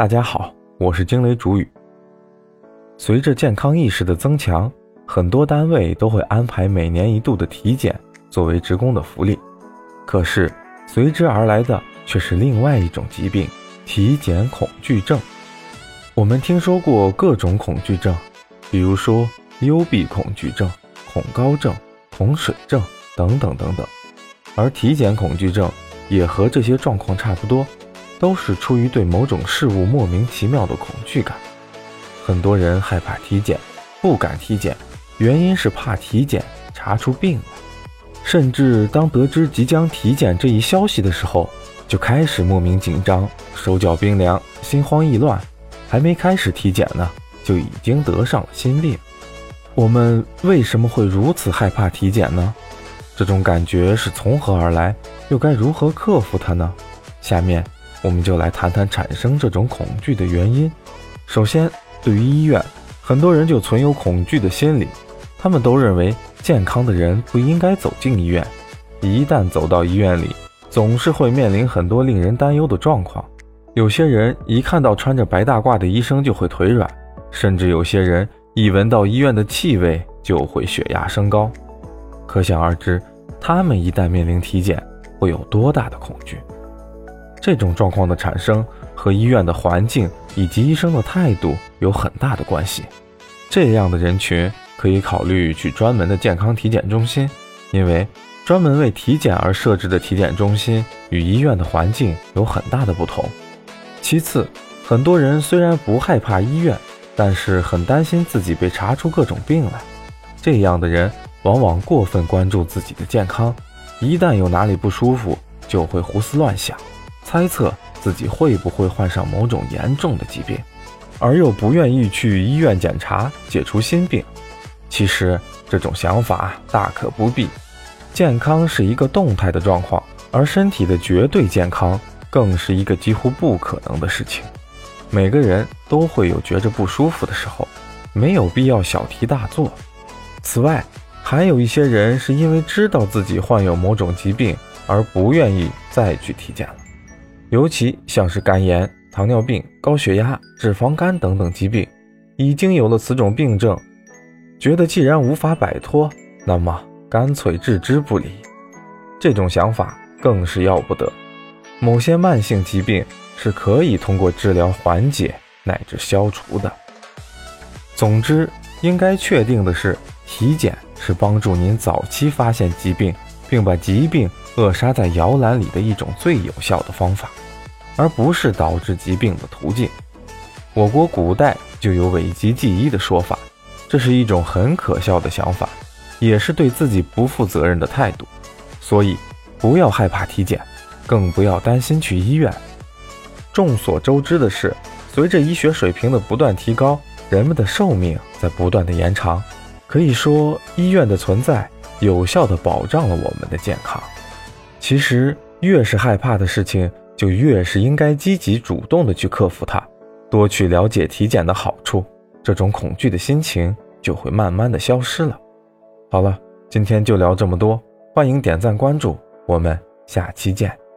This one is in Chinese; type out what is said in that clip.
大家好，我是惊雷主语。随着健康意识的增强，很多单位都会安排每年一度的体检作为职工的福利。可是随之而来的却是另外一种疾病——体检恐惧症。我们听说过各种恐惧症，比如说幽闭恐惧症、恐高症、恐水症等等等等。而体检恐惧症也和这些状况差不多。都是出于对某种事物莫名其妙的恐惧感。很多人害怕体检，不敢体检，原因是怕体检查出病来。甚至当得知即将体检这一消息的时候，就开始莫名紧张，手脚冰凉，心慌意乱。还没开始体检呢，就已经得上了心病。我们为什么会如此害怕体检呢？这种感觉是从何而来？又该如何克服它呢？下面。我们就来谈谈产生这种恐惧的原因。首先，对于医院，很多人就存有恐惧的心理，他们都认为健康的人不应该走进医院，一旦走到医院里，总是会面临很多令人担忧的状况。有些人一看到穿着白大褂的医生就会腿软，甚至有些人一闻到医院的气味就会血压升高。可想而知，他们一旦面临体检，会有多大的恐惧。这种状况的产生和医院的环境以及医生的态度有很大的关系。这样的人群可以考虑去专门的健康体检中心，因为专门为体检而设置的体检中心与医院的环境有很大的不同。其次，很多人虽然不害怕医院，但是很担心自己被查出各种病来。这样的人往往过分关注自己的健康，一旦有哪里不舒服，就会胡思乱想。猜测自己会不会患上某种严重的疾病，而又不愿意去医院检查解除心病。其实这种想法大可不必。健康是一个动态的状况，而身体的绝对健康更是一个几乎不可能的事情。每个人都会有觉着不舒服的时候，没有必要小题大做。此外，还有一些人是因为知道自己患有某种疾病，而不愿意再去体检了。尤其像是肝炎、糖尿病、高血压、脂肪肝等等疾病，已经有了此种病症，觉得既然无法摆脱，那么干脆置之不理。这种想法更是要不得。某些慢性疾病是可以通过治疗缓解乃至消除的。总之，应该确定的是，体检是帮助您早期发现疾病，并把疾病扼杀在摇篮里的一种最有效的方法。而不是导致疾病的途径。我国古代就有讳疾忌医的说法，这是一种很可笑的想法，也是对自己不负责任的态度。所以，不要害怕体检，更不要担心去医院。众所周知的是，随着医学水平的不断提高，人们的寿命在不断的延长。可以说，医院的存在有效的保障了我们的健康。其实，越是害怕的事情。就越是应该积极主动的去克服它，多去了解体检的好处，这种恐惧的心情就会慢慢的消失了。好了，今天就聊这么多，欢迎点赞关注，我们下期见。